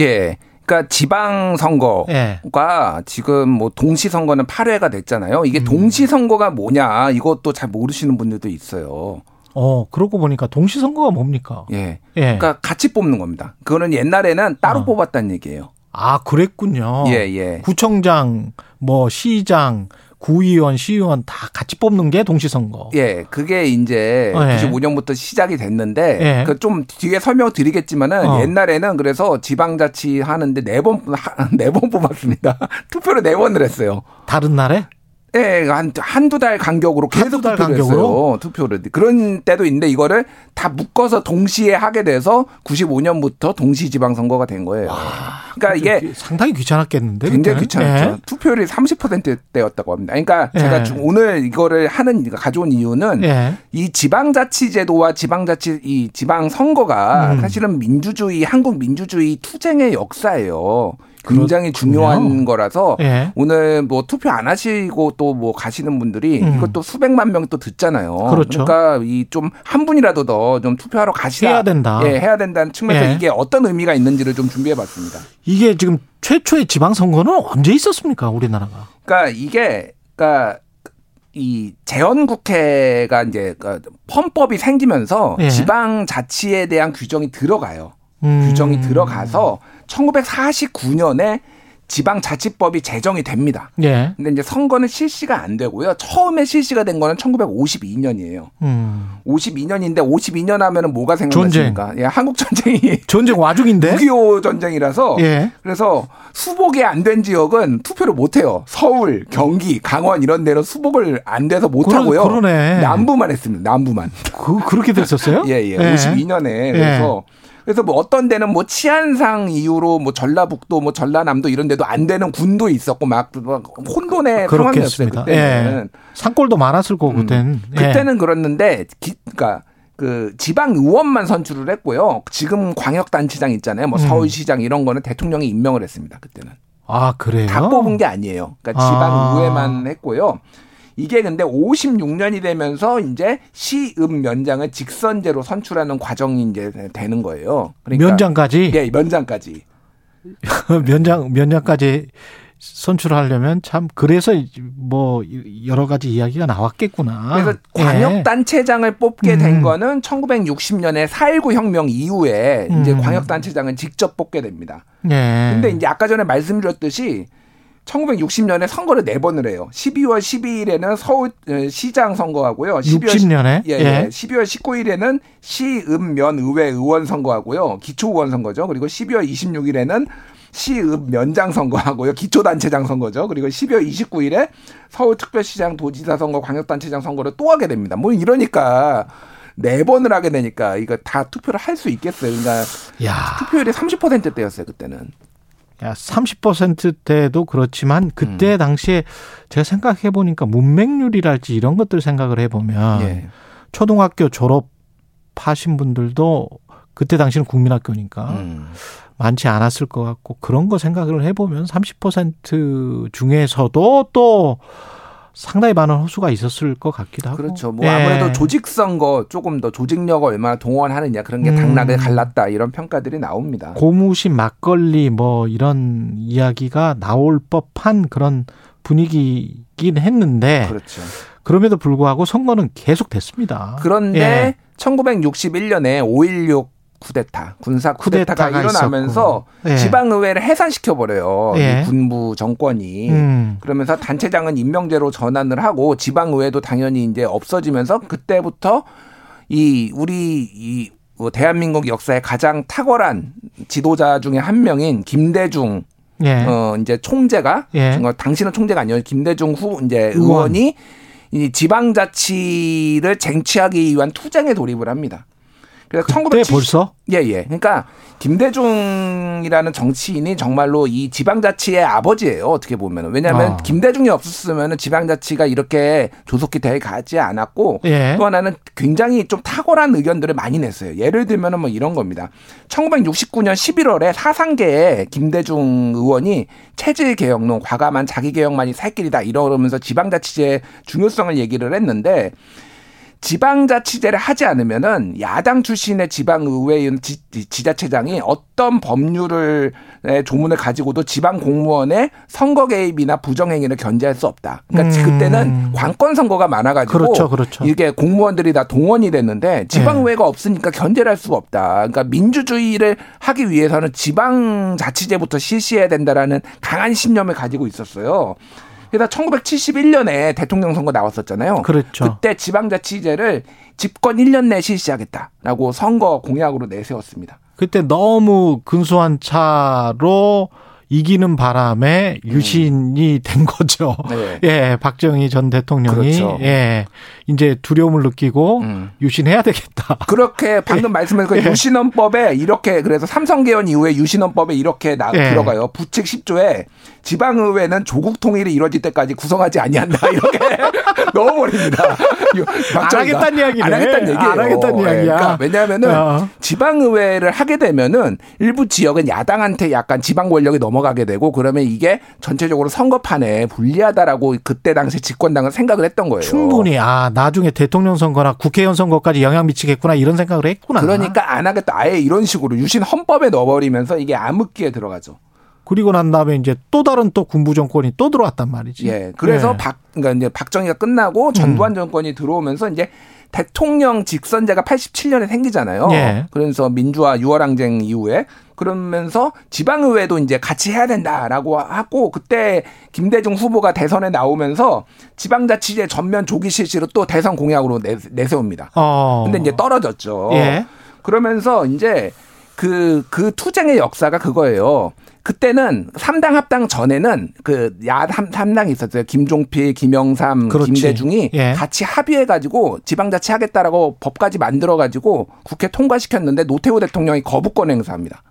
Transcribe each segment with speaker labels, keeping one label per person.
Speaker 1: 예. 그러니까 지방 선거가
Speaker 2: 예.
Speaker 1: 지금 뭐 동시 선거는 8회가 됐잖아요. 이게
Speaker 2: 음.
Speaker 1: 동시 선거가 뭐냐 이것도 잘 모르시는 분들도 있어요.
Speaker 2: 어, 그러고 보니까 동시 선거가 뭡니까?
Speaker 1: 예.
Speaker 2: 예.
Speaker 1: 그러니까 같이 뽑는 겁니다. 그거는 옛날에는 따로
Speaker 2: 어.
Speaker 1: 뽑았다는 얘기예요.
Speaker 2: 아, 그랬군요.
Speaker 1: 예, 예.
Speaker 2: 구청장, 뭐 시장, 구의원, 시의원 다 같이 뽑는 게 동시선거.
Speaker 1: 예, 그게 이제
Speaker 2: 어, 예.
Speaker 1: 95년부터 시작이 됐는데
Speaker 2: 예.
Speaker 1: 그좀 뒤에 설명 드리겠지만은
Speaker 2: 어.
Speaker 1: 옛날에는 그래서 지방자치 하는데 네번 네 번 뽑았습니다. 투표를 네 번을 했어요.
Speaker 2: 다른 날에?
Speaker 1: 예, 한, 한두 달 간격으로 계속
Speaker 2: 한두 달
Speaker 1: 투표를
Speaker 2: 간격으로?
Speaker 1: 했어요. 투표를. 그런 때도 있는데 이거를 다 묶어서 동시에 하게 돼서 95년부터 동시 지방선거가 된 거예요. 그러니까 이게
Speaker 2: 상당히 귀찮았겠는데.
Speaker 1: 굉장히
Speaker 2: 그때는?
Speaker 1: 귀찮았죠.
Speaker 2: 예.
Speaker 1: 투표율이 30%대였다고 합니다. 그러니까
Speaker 2: 예.
Speaker 1: 제가 주- 오늘 이거를 하는, 가져온 이유는
Speaker 2: 예.
Speaker 1: 이 지방자치제도와 지방자치, 이 지방선거가
Speaker 2: 음.
Speaker 1: 사실은 민주주의, 한국 민주주의 투쟁의 역사예요. 굉장히. 중요한 거라서
Speaker 2: 예.
Speaker 1: 오늘 뭐 투표 안 하시고 또 뭐 가시는 분들이
Speaker 2: 음.
Speaker 1: 이것도 수백만 명이 또 듣잖아요.
Speaker 2: 그렇죠.
Speaker 1: 러니까 이 좀 한 분이라도 더 좀 투표하러 가시라.
Speaker 2: 해야 된다.
Speaker 1: 예, 해야 된다는 측면에서
Speaker 2: 예.
Speaker 1: 이게 어떤 의미가 있는지를 좀 준비해 봤습니다.
Speaker 2: 이게 지금 최초의 지방 선거는 언제 있었습니까? 우리나라가.
Speaker 1: 그러니까 이게 그러니까 이 재헌 국회가 이제 그 헌법이 생기면서
Speaker 2: 예.
Speaker 1: 지방 자치에 대한 규정이 들어가요.
Speaker 2: 음.
Speaker 1: 규정이 들어가서 1949년에 지방자치법이 제정이 됩니다.
Speaker 2: 예.
Speaker 1: 근데 이제 선거는 실시가 안 되고요. 처음에 실시가 된 거는 1952년이에요.
Speaker 2: 음.
Speaker 1: 52년인데 52년 하면은 뭐가 생각나십니까? 예, 한국 전쟁이
Speaker 2: 전쟁 와중인데.
Speaker 1: 6.25 전쟁이라서
Speaker 2: 예.
Speaker 1: 그래서 수복이 안 된 지역은 투표를 못 해요. 서울, 경기, 강원 이런 데는 수복을 안 돼서 못
Speaker 2: 그러-
Speaker 1: 하고요.
Speaker 2: 그러네.
Speaker 1: 남부만 했습니다. 남부만.
Speaker 2: 그 그렇게 됐었어요?
Speaker 1: 예, 예. 52년에 그래서 그래서 뭐 어떤 데는 뭐 치안상 이유로 뭐 전라북도 뭐 전라남도 이런 데도 안 되는 군도 있었고 막, 막 혼돈의 상황이었어요.
Speaker 2: 그렇겠습니다.
Speaker 1: 그때는.
Speaker 2: 예. 산골도 많았을 거고 그때는. 예.
Speaker 1: 그때는 그랬는데 기, 그러니까 그 지방 의원만 선출을 했고요. 지금 광역단체장 있잖아요. 뭐
Speaker 2: 음.
Speaker 1: 서울시장 이런 거는 대통령이 임명을 했습니다. 그때는
Speaker 2: 아 그래요?
Speaker 1: 다 뽑은 게 아니에요. 그러니까
Speaker 2: 아.
Speaker 1: 지방 의회만 했고요. 이게 근데 56년이 되면서 이제 시읍 면장을 직선제로 선출하는 과정이 이제 되는 거예요. 그러니까
Speaker 2: 면장까지
Speaker 1: 예, 면장까지.
Speaker 2: 면장 면장까지 선출하려면 참 그래서 뭐 여러 가지 이야기가 나왔겠구나.
Speaker 1: 그래서
Speaker 2: 예.
Speaker 1: 광역 단체장을 뽑게
Speaker 2: 음.
Speaker 1: 된 거는 1960년에 4.19 혁명 이후에 이제
Speaker 2: 음.
Speaker 1: 광역 단체장을 직접 뽑게 됩니다.
Speaker 2: 예.
Speaker 1: 근데 이제 아까 전에 말씀드렸듯이 1960년에 선거를 네 번을 해요. 12월 12일에는 서울 어, 시장 선거하고요. 12월
Speaker 2: 60년에
Speaker 1: 예, 예. 12월 19일에는 시읍면 의회 의원 선거하고요. 기초 의원 선거죠. 그리고 12월 26일에는 시읍 면장 선거하고요. 기초단체장 선거죠. 그리고 12월 29일에 서울특별시장 도지사 선거, 광역단체장 선거를 또 하게 됩니다. 뭐 이러니까 네 번을 하게 되니까 이거 다 투표를 할 수 있겠어요. 그러니까
Speaker 2: 야,
Speaker 1: 투표율이 30%대였어요, 그때는.
Speaker 2: 야 30%대도 그렇지만 그때
Speaker 1: 음.
Speaker 2: 당시에 제가 생각해 보니까 문맹률이랄지 이런 것들 생각을 해 보면
Speaker 1: 예.
Speaker 2: 초등학교 졸업하신 분들도 그때 당시는 국민학교니까
Speaker 1: 음.
Speaker 2: 많지 않았을 것 같고 그런 거 생각을 해보면 30% 중에서도 또 상당히 많은 호수가 있었을 것 같기도 하고
Speaker 1: 그렇죠. 뭐
Speaker 2: 예.
Speaker 1: 아무래도 조직 선거 조금 더 조직력을 얼마나 동원하는 그런 게
Speaker 2: 음.
Speaker 1: 당락을 갈랐다 이런 평가들이 나옵니다.
Speaker 2: 고무신 막걸리 뭐 이런 이야기가 나올 법한 그런 분위기긴 했는데
Speaker 1: 그렇죠.
Speaker 2: 그럼에도 불구하고 선거는 계속 됐습니다.
Speaker 1: 그런데
Speaker 2: 예.
Speaker 1: 1961년에 5.16 쿠데타, 군사 쿠데타가,
Speaker 2: 쿠데타가
Speaker 1: 일어나면서.
Speaker 2: 예.
Speaker 1: 지방의회를 해산시켜 버려요.
Speaker 2: 예.
Speaker 1: 군부 정권이.
Speaker 2: 음.
Speaker 1: 그러면서 단체장은 임명제로 전환을 하고 지방의회도 당연히 이제 없어지면서 그때부터 이 우리 이뭐 대한민국 역사의 가장 탁월한 지도자 중에 한 명인 김대중
Speaker 2: 예.
Speaker 1: 어 이제 총재가
Speaker 2: 예.
Speaker 1: 당신은 총재가 아니에요. 김대중 후 이제
Speaker 2: 의원.
Speaker 1: 의원이 이 지방자치를 쟁취하기 위한 투쟁에 돌입을 합니다. 그래서
Speaker 2: 그때
Speaker 1: 1970
Speaker 2: 벌써
Speaker 1: 예, 예. 그러니까 김대중이라는 정치인이 정말로 이 지방자치의 아버지예요. 어떻게 보면. 왜냐하면
Speaker 2: 아.
Speaker 1: 김대중이 없었으면 지방자치가 이렇게 조속히 돼 가지 않았고
Speaker 2: 예.
Speaker 1: 또 하나는 굉장히 좀 탁월한 의견들을 많이 냈어요. 예를 들면은 뭐 이런 겁니다. 1969년 11월에 사상계에 김대중 의원이 체질 개혁론, 과감한 자기 개혁만이 살 길이다 이러면서 지방자치제의 중요성을 얘기를 했는데 지방자치제를 하지 않으면은 야당 출신의 지방의회의원 지, 지자체장이 어떤 법률을 의 조문을 가지고도 지방 공무원의 선거 개입이나 부정행위를 견제할 수 없다. 그러니까
Speaker 2: 음.
Speaker 1: 그때는 관권 선거가 많아가지고
Speaker 2: 그렇죠, 그렇죠.
Speaker 1: 이게 공무원들이 다 동원이 됐는데 지방의회가 없으니까 견제를 할 수가 없다. 그러니까 민주주의를 하기 위해서는 지방자치제부터 실시해야 된다라는 강한 신념을 가지고 있었어요. 그래서 1971년에 대통령 선거 나왔었잖아요.
Speaker 2: 그렇죠.
Speaker 1: 그때 지방자치제를 집권 1년 내에 실시하겠다라고 선거 공약으로 내세웠습니다.
Speaker 2: 그때 너무 근소한 차로 이기는 바람에 유신이 된 거죠.
Speaker 1: 네.
Speaker 2: 예, 박정희 전 대통령이
Speaker 1: 그렇죠.
Speaker 2: 예, 이제 두려움을 느끼고
Speaker 1: 음.
Speaker 2: 유신해야 되겠다.
Speaker 1: 그렇게 방금 말씀하신 그
Speaker 2: 예.
Speaker 1: 유신헌법에 이렇게 그래서 삼성 개헌 이후에 유신헌법에 이렇게 나
Speaker 2: 예.
Speaker 1: 들어가요. 부칙 10조에 지방의회는 조국 통일이 이루어질 때까지 구성하지 아니한다 이렇게 넣어버립니다.
Speaker 2: 안 하겠다는 이야기네.
Speaker 1: 안 하겠다는 얘기예요.
Speaker 2: 안 하겠다는
Speaker 1: 예,
Speaker 2: 이야기야.
Speaker 1: 그러니까 왜냐하면은
Speaker 2: 어.
Speaker 1: 지방의회를 하게 되면은 일부 지역은 야당한테 약간 지방 권력이 넘어가게 되고 그러면 이게 전체적으로 선거판에 불리하다라고 그때 당시 집권당은 생각을 했던 거예요.
Speaker 2: 충분히 아 나중에 대통령 선거나 국회의원 선거까지 영향 미치겠구나 이런 생각을 했구나.
Speaker 1: 그러니까 안 하겠다. 아예 이런 식으로 유신 헌법에 넣어버리면서 이게 암흑기에 들어가죠.
Speaker 2: 그리고 난 다음에 이제 또 다른 또 군부 정권이 또 들어왔단 말이지.
Speaker 1: 예. 그래서
Speaker 2: 예.
Speaker 1: 박, 그러니까 이제 박정희가 끝나고 전두환 정권이 들어오면서 이제 대통령 직선제가 87년에 생기잖아요.
Speaker 2: 예.
Speaker 1: 그래서 민주화 6월 항쟁 이후에 그러면서 지방의회도 이제 같이 해야 된다라고 하고 그때 김대중 후보가 대선에 나오면서 지방자치제 전면 조기 실시로 또 대선 공약으로 내, 내세웁니다.
Speaker 2: 어.
Speaker 1: 근데 이제 떨어졌죠.
Speaker 2: 예.
Speaker 1: 그러면서 이제 그, 그 투쟁의 역사가 그거예요. 그때는 삼당 합당 전에는 그야 삼당이 있었어요. 김종필, 김영삼,
Speaker 2: 그렇지.
Speaker 1: 김대중이
Speaker 2: 예.
Speaker 1: 같이 합의해 가지고 지방자치 하겠다라고 법까지 만들어 가지고 국회 통과시켰는데 노태우 대통령이 거부권 행사합니다.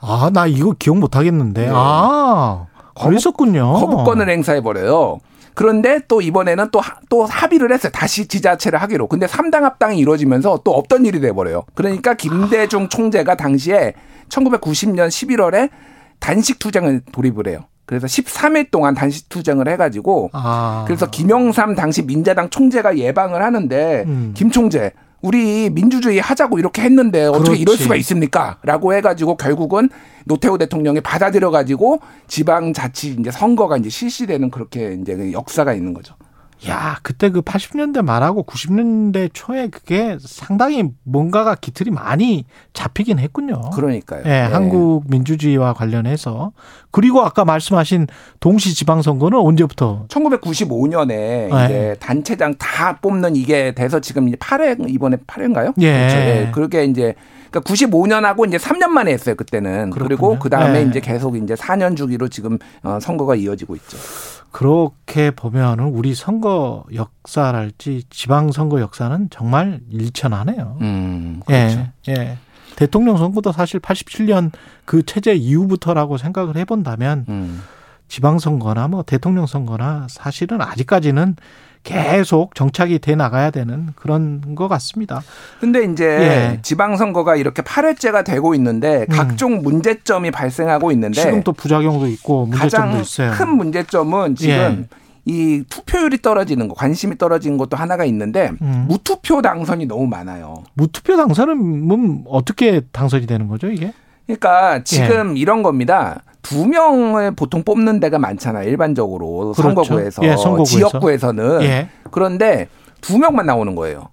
Speaker 2: 아, 나 이거 기억 못 하겠는데.
Speaker 1: 네.
Speaker 2: 아, 그랬었군요.
Speaker 1: 거부권을 행사해 버려요. 그런데 또 이번에는 또, 하- 또 합의를 했어요. 다시 지자체를 하기로. 근데 삼당 합당이 이루어지면서 또 없던 일이 돼버려요. 그러니까 김대중 총재가 당시에 1990년 11월에 단식 투쟁을 돌입을 해요. 그래서 13일 동안 단식 투쟁을 해가지고
Speaker 2: 아.
Speaker 1: 그래서 김영삼 당시 민자당 총재가 예방을 하는데
Speaker 2: 음.
Speaker 1: 김 총재 우리 민주주의 하자고 이렇게 했는데 어떻게
Speaker 2: 그렇지.
Speaker 1: 이럴 수가 있습니까? 라고 해가지고 결국은 노태우 대통령이 받아들여가지고 지방자치 이제 선거가 이제 실시되는 그렇게 이제 그 역사가 있는 거죠.
Speaker 2: 야, 그때 그 80년대 말하고 90년대 초에 그게 상당히 뭔가가 기틀이 많이 잡히긴 했군요.
Speaker 1: 그러니까요.
Speaker 2: 예,
Speaker 1: 네.
Speaker 2: 한국 민주주의와 관련해서 그리고 아까 말씀하신 동시 지방 선거는 언제부터
Speaker 1: 1995년에
Speaker 2: 네.
Speaker 1: 이제 단체장 다 뽑는 이게 돼서 지금 이제 8회 이번에 8회인가요?
Speaker 2: 예.
Speaker 1: 그렇죠. 예. 그렇게 이제 그러니까 95년하고 이제 3년 만에 했어요 그때는. 그리고
Speaker 2: 그렇군요.
Speaker 1: 그 다음에
Speaker 2: 예.
Speaker 1: 이제 계속 이제 4년 주기로 지금 어, 선거가 이어지고 있죠.
Speaker 2: 그렇게 보면은 우리 선거 역사랄지 지방 선거 역사는 정말 일천하네요.
Speaker 1: 음, 그렇죠.
Speaker 2: 예, 예. 대통령 선거도 사실 87년 그 체제 이후부터라고 생각을 해본다면
Speaker 1: 음.
Speaker 2: 지방 선거나 뭐 대통령 선거나 사실은 아직까지는 계속 정착이 돼 나가야 되는 그런 것 같습니다.
Speaker 1: 근데 이제
Speaker 2: 예.
Speaker 1: 지방선거가 이렇게 8회째가 되고 있는데
Speaker 2: 음.
Speaker 1: 각종 문제점이 발생하고 있는데
Speaker 2: 지금 또 부작용도 있고 문제점도
Speaker 1: 가장
Speaker 2: 있어요.
Speaker 1: 큰 문제점은 지금 이 투표율이 떨어지는 거, 관심이 떨어지는 것도 하나가 있는데
Speaker 2: 음.
Speaker 1: 무투표 당선이 너무 많아요.
Speaker 2: 무투표 당선은 뭐 어떻게 당선이 되는 거죠 이게?
Speaker 1: 그러니까 지금
Speaker 2: 예.
Speaker 1: 이런 겁니다. 두 명을 보통 뽑는 데가 많잖아요. 일반적으로
Speaker 2: 그렇죠.
Speaker 1: 선거구에서,
Speaker 2: 예, 선거구에서.
Speaker 1: 지역구에서는
Speaker 2: 예.
Speaker 1: 그런데 두 명만 나오는 거예요.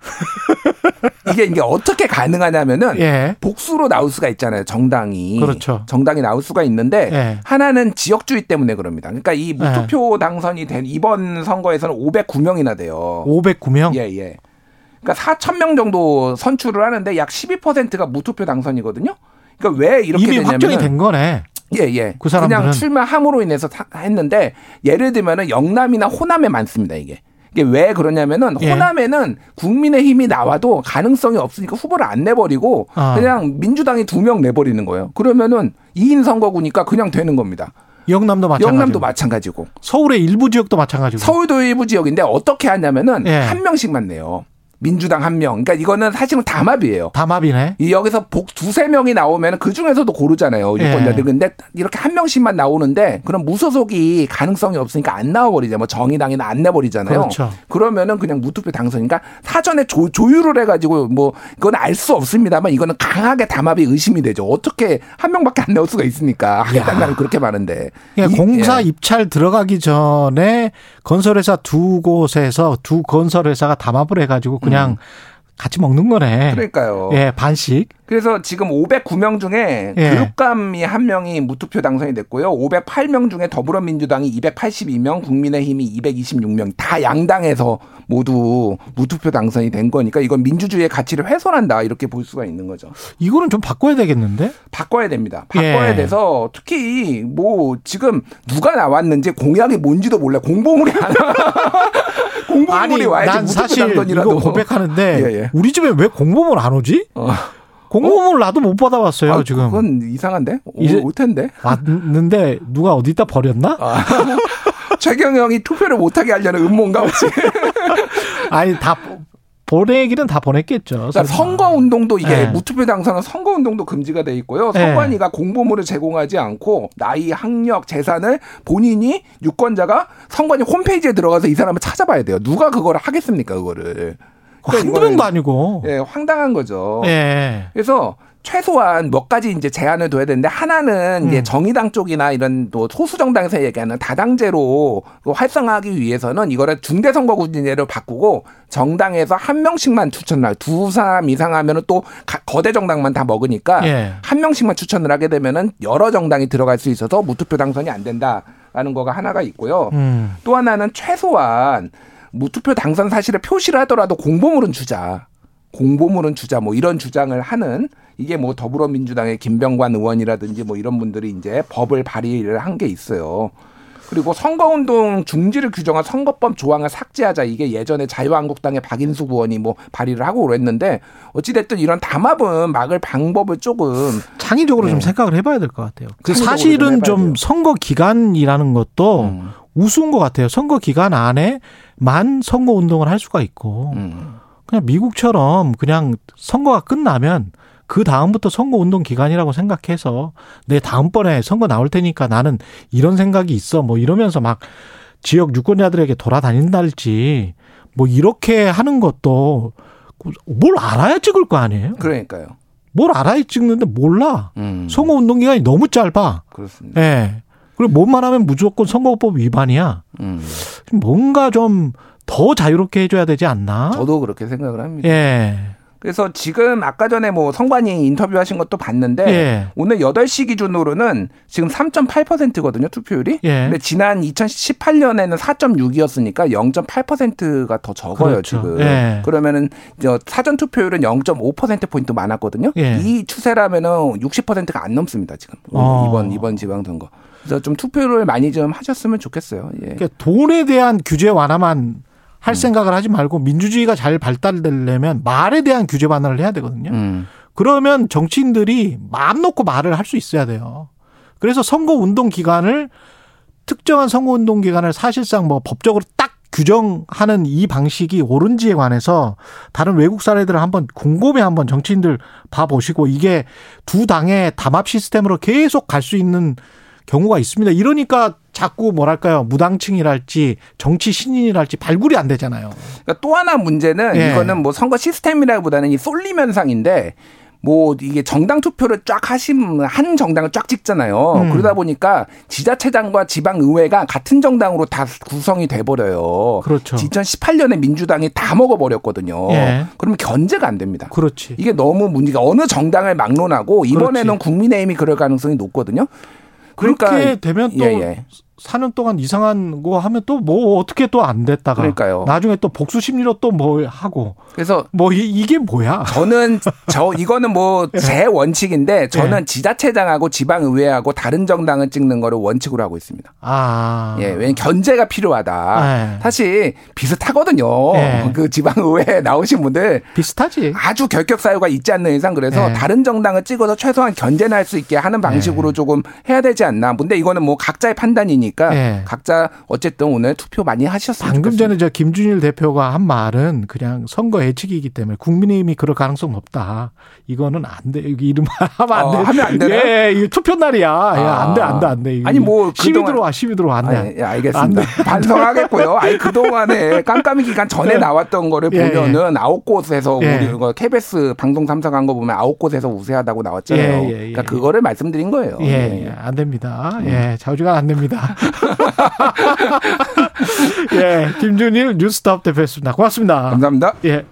Speaker 1: 이게 이게 어떻게 가능하냐면은
Speaker 2: 예.
Speaker 1: 복수로 나올 수가 있잖아요. 정당이.
Speaker 2: 그렇죠.
Speaker 1: 정당이 나올 수가 있는데
Speaker 2: 예.
Speaker 1: 하나는 지역주의 때문에 그럽니다. 그러니까 이 무투표 당선이 된 이번 선거에서는 509명이나 돼요.
Speaker 2: 509명.
Speaker 1: 예, 예. 그러니까 4천 명 정도 선출을 하는데 약 12%가 무투표 당선이거든요. 그러니까 왜 이렇게
Speaker 2: 이미
Speaker 1: 되냐면
Speaker 2: 확정이 된 거네.
Speaker 1: 예, 예.
Speaker 2: 그 사람들은.
Speaker 1: 그냥 출마함으로 인해서 사- 했는데 예를 들면은 영남이나 호남에 많습니다, 이게. 이게 왜 그러냐면은
Speaker 2: 예.
Speaker 1: 호남에는 국민의 힘이 나와도 가능성이 없으니까 후보를 안 내버리고
Speaker 2: 아.
Speaker 1: 그냥 민주당이 두 명 내버리는 거예요. 그러면은 2인 선거구니까 그냥 되는 겁니다.
Speaker 2: 영남도 마찬가지고
Speaker 1: 영남도 마찬가지고
Speaker 2: 서울의 일부 지역도 마찬가지고
Speaker 1: 서울도 일부 지역인데 어떻게 하냐면은
Speaker 2: 예.
Speaker 1: 한 명씩만 내요. 민주당 한 명. 그러니까 이거는 사실은 담합이에요.
Speaker 2: 담합이네.
Speaker 1: 이 여기서 복 두세 명이 나오면 그 중에서도 고르잖아요. 유권자들.
Speaker 2: 예.
Speaker 1: 근데 이렇게 한 명씩만 나오는데 그럼 무소속이 가능성이 없으니까 안 나와버리죠. 뭐 정의당이나 안 내버리잖아요.
Speaker 2: 그렇죠.
Speaker 1: 그러면은 그냥 무투표 당선이니까 사전에 조, 조율을 해가지고 뭐 그건 알 수 없습니다만 이거는 강하게 담합이 의심이 되죠. 어떻게 한 명밖에 안 나올 수가 있습니까? 하겠다는 그렇게 많은데.
Speaker 2: 그러니까
Speaker 1: 이-
Speaker 2: 공사
Speaker 1: 예.
Speaker 2: 입찰 들어가기 전에 건설회사 두 곳에서 두 건설회사가 담합을 해가지고 그냥 같이 먹는 거네.
Speaker 1: 음. 그러니까요.
Speaker 2: 예, 반씩.
Speaker 1: 그래서 지금 509명 중에
Speaker 2: 예.
Speaker 1: 교육감이 한 명이 무투표 당선이 됐고요. 508명 중에 더불어민주당이 282명, 국민의힘이 226명, 다 양당에서 모두 무투표 당선이 된 거니까 이건 민주주의의 가치를 훼손한다 이렇게 볼 수가 있는 거죠.
Speaker 2: 이거는 좀 바꿔야 되겠는데?
Speaker 1: 바꿔야 됩니다. 바꿔야
Speaker 2: 예.
Speaker 1: 돼서 특히 뭐 지금 누가 나왔는지 공약이 뭔지도 몰라. 공보물이 안 와. 공보물이 와야지
Speaker 2: 난 사실. 이거 고백하는데
Speaker 1: 예, 예.
Speaker 2: 우리 집에 왜 공범을 안 오지?
Speaker 1: 어.
Speaker 2: 공범을 나도 못 받아봤어요
Speaker 1: 아,
Speaker 2: 지금.
Speaker 1: 그건 이상한데? 오,
Speaker 2: 이제-
Speaker 1: 올 텐데.
Speaker 2: 왔는데 누가 어디다 버렸나?
Speaker 1: 아. 최경영이 투표를 못하게 하려는 음모인가 혹시?
Speaker 2: 아니 다 보내기는 다 보냈겠죠.
Speaker 1: 그러니까. 선거 운동도 이게
Speaker 2: 네.
Speaker 1: 무투표 당선은 선거 운동도 금지가 돼 있고요.
Speaker 2: 네.
Speaker 1: 선관위가 공보물을 제공하지 않고 나이, 학력, 재산을 본인이 유권자가 선관위 홈페이지에 들어가서 이 사람을 찾아봐야 돼요. 누가 그걸 하겠습니까, 그거를. 그러니까
Speaker 2: 한두 명도 아니고.
Speaker 1: 예, 황당한 거죠.
Speaker 2: 예.
Speaker 1: 그래서 최소한 몇 가지 이제 제한을 둬야 되는데 하나는 이제
Speaker 2: 음.
Speaker 1: 정의당 쪽이나 이런 또 소수 정당에서 얘기하는 다당제로 그 활성화하기 위해서는 이거를 중대 선거구제로 바꾸고 정당에서 한 명씩만 추천을 하고 두 사람 이상 하면은 또 가- 거대 정당만 다 먹으니까
Speaker 2: 예.
Speaker 1: 한 명씩만 추천을 하게 되면은 여러 정당이 들어갈 수 있어서 무투표 당선이 안 된다라는 거가 하나가 있고요.
Speaker 2: 음.
Speaker 1: 또 하나는 최소한 무투표 당선 사실을 표시를 하더라도 공보물은 주자. 공보물은 주자 뭐 이런 주장을 하는 이게 뭐 더불어민주당의 김병관 의원이라든지 뭐 이런 분들이 이제 법을 발의를 한 게 있어요. 그리고 선거운동 중지를 규정한 선거법 조항을 삭제하자 이게 예전에 자유한국당의 박인숙 의원이 뭐 발의를 하고 그랬는데 어찌됐든 이런 담합은 막을 방법을 조금
Speaker 2: 창의적으로 좀
Speaker 1: 네.
Speaker 2: 생각을 해봐야 될 것 같아요.
Speaker 1: 그좀
Speaker 2: 사실은 좀
Speaker 1: 돼요.
Speaker 2: 선거 기간이라는 것도
Speaker 1: 음,
Speaker 2: 우스운 것 같아요. 선거 기간 안에만 선거 운동을 할 수가 있고
Speaker 1: 음.
Speaker 2: 그냥 미국처럼 그냥 선거가 끝나면 그 다음부터 선거 운동 기간이라고 생각해서 내 다음번에 선거 나올 테니까 나는 이런 생각이 있어 뭐 이러면서 막 지역 유권자들에게 돌아다닌달지 뭐 이렇게 하는 것도 뭘 알아야 찍을 거 아니에요?
Speaker 1: 그러니까요.
Speaker 2: 뭘 알아야 찍는데 몰라.
Speaker 1: 음,
Speaker 2: 선거 운동 기간이 너무 짧아.
Speaker 1: 그렇습니다.
Speaker 2: 예. 그리고 뭔만 하면 무조건 선거법 위반이야.
Speaker 1: 음.
Speaker 2: 뭔가 좀 더 자유롭게 해줘야 되지 않나?
Speaker 1: 저도 그렇게 생각을 합니다.
Speaker 2: 예.
Speaker 1: 그래서 지금 아까 전에 뭐 성관이 인터뷰하신 것도 봤는데
Speaker 2: 예.
Speaker 1: 오늘 8시 기준으로는 지금 3.8%거든요, 투표율이.
Speaker 2: 예.
Speaker 1: 근데 지난 2018년에는 4.6이었으니까 0.8%가 더 적어요,
Speaker 2: 그렇죠.
Speaker 1: 지금.
Speaker 2: 예.
Speaker 1: 그러면은 저 사전 투표율은 0.5% 포인트 많았거든요.
Speaker 2: 예.
Speaker 1: 이 추세라면은 60%가 안 넘습니다, 지금.
Speaker 2: 어.
Speaker 1: 이번 이번 지방 선거. 그래서 좀 투표를 많이 좀 하셨으면 좋겠어요. 예.
Speaker 2: 그러니까 돈에 대한 규제 완화만 할
Speaker 1: 음.
Speaker 2: 생각을 하지 말고 민주주의가 잘 발달되려면 말에 대한 규제 완화를 해야 되거든요.
Speaker 1: 음.
Speaker 2: 그러면 정치인들이 마음 놓고 말을 할 수 있어야 돼요. 그래서 선거 운동 기간을 특정한 선거 운동 기간을 사실상 뭐 법적으로 딱 규정하는 이 방식이 옳은지에 관해서 다른 외국 사례들을 한번 곰곰이 한번 정치인들 봐보시고 이게 두 당의 담합 시스템으로 계속 갈 수 있는 경우가 있습니다. 이러니까 자꾸 뭐랄까요 무당층이랄지 정치 신인이랄지 발굴이 안 되잖아요.
Speaker 1: 그러니까 또 하나 문제는
Speaker 2: 예.
Speaker 1: 이거는 뭐 선거 시스템이라기보다는 이 쏠림 현상인데 뭐 이게 정당 투표를 쫙 하신 한 정당을 쫙 찍잖아요.
Speaker 2: 음.
Speaker 1: 그러다 보니까 지자체장과 지방 의회가 같은 정당으로 다 구성이 돼 버려요.
Speaker 2: 그렇죠.
Speaker 1: 2018년에 민주당이 다 먹어 버렸거든요.
Speaker 2: 예.
Speaker 1: 그러면 견제가 안 됩니다.
Speaker 2: 그렇지.
Speaker 1: 이게 너무 문제가 어느 정당을 막론하고 이번에는
Speaker 2: 그렇지.
Speaker 1: 국민의힘이 그럴 가능성이 높거든요. 그러니까
Speaker 2: 그렇게 되면 또
Speaker 1: 예, 예.
Speaker 2: 4년 동안 이상한 거 하면 또 뭐 어떻게 또 안 됐다가
Speaker 1: 그러니까요.
Speaker 2: 나중에 또 복수 심리로 또 뭐 하고
Speaker 1: 그래서
Speaker 2: 뭐 이, 이게 뭐야?
Speaker 1: 저는 저 이거는 뭐
Speaker 2: 예.
Speaker 1: 제 원칙인데 저는 지자체장하고 지방의회하고 다른 정당을 찍는 거를 원칙으로 하고 있습니다.
Speaker 2: 아.
Speaker 1: 예, 왜냐면 견제가 필요하다.
Speaker 2: 네.
Speaker 1: 사실 비슷하거든요.
Speaker 2: 네.
Speaker 1: 그 지방의회 나오신 분들
Speaker 2: 비슷하지.
Speaker 1: 아주 결격 사유가 있지 않는 이상 그래서
Speaker 2: 네.
Speaker 1: 다른 정당을 찍어서 최소한 견제는 할수 있게 하는 방식으로 조금 해야 되지 않나. 근데 이거는 뭐 각자의 판단이니 까
Speaker 2: 네.
Speaker 1: 각자 어쨌든 오늘 투표 많이 하셨으면
Speaker 2: 방금
Speaker 1: 좋겠습니다.
Speaker 2: 전에 저 김준일 대표가 한 말은 그냥 선거 예측이기 때문에 국민의힘이 그럴 가능성 없다. 이거는 안 돼. 여기 이름 하면 안
Speaker 1: 어,
Speaker 2: 돼.
Speaker 1: 하면 안 되나요?
Speaker 2: 예, 이거 투표 날이야. 야, 안 돼, 안 돼, 안 돼.
Speaker 1: 아니, 뭐
Speaker 2: 시비
Speaker 1: 그동안-
Speaker 2: 들어와, 시비 들어와, 안 돼.
Speaker 1: 아, 예,
Speaker 2: 안
Speaker 1: 알겠습니다.
Speaker 2: 돼.
Speaker 1: 반성하겠고요. 아니 그동안에 깜깜이 기간 전에
Speaker 2: 예.
Speaker 1: 나왔던 거를
Speaker 2: 예,
Speaker 1: 보면은 아홉 곳에서
Speaker 2: 예.
Speaker 1: 우리 이거 KBS 방송 참석한 거 보면 아홉 곳에서 우세하다고 나왔잖아요.
Speaker 2: 예, 예, 예.
Speaker 1: 그러니까 그거를 말씀드린 거예요.
Speaker 2: 예, 예, 안 됩니다. 예, 좌우지간 안 됩니다. 예, 김준일 뉴스톱 대표였습니다. 고맙습니다.
Speaker 1: 감사합니다.
Speaker 2: 예.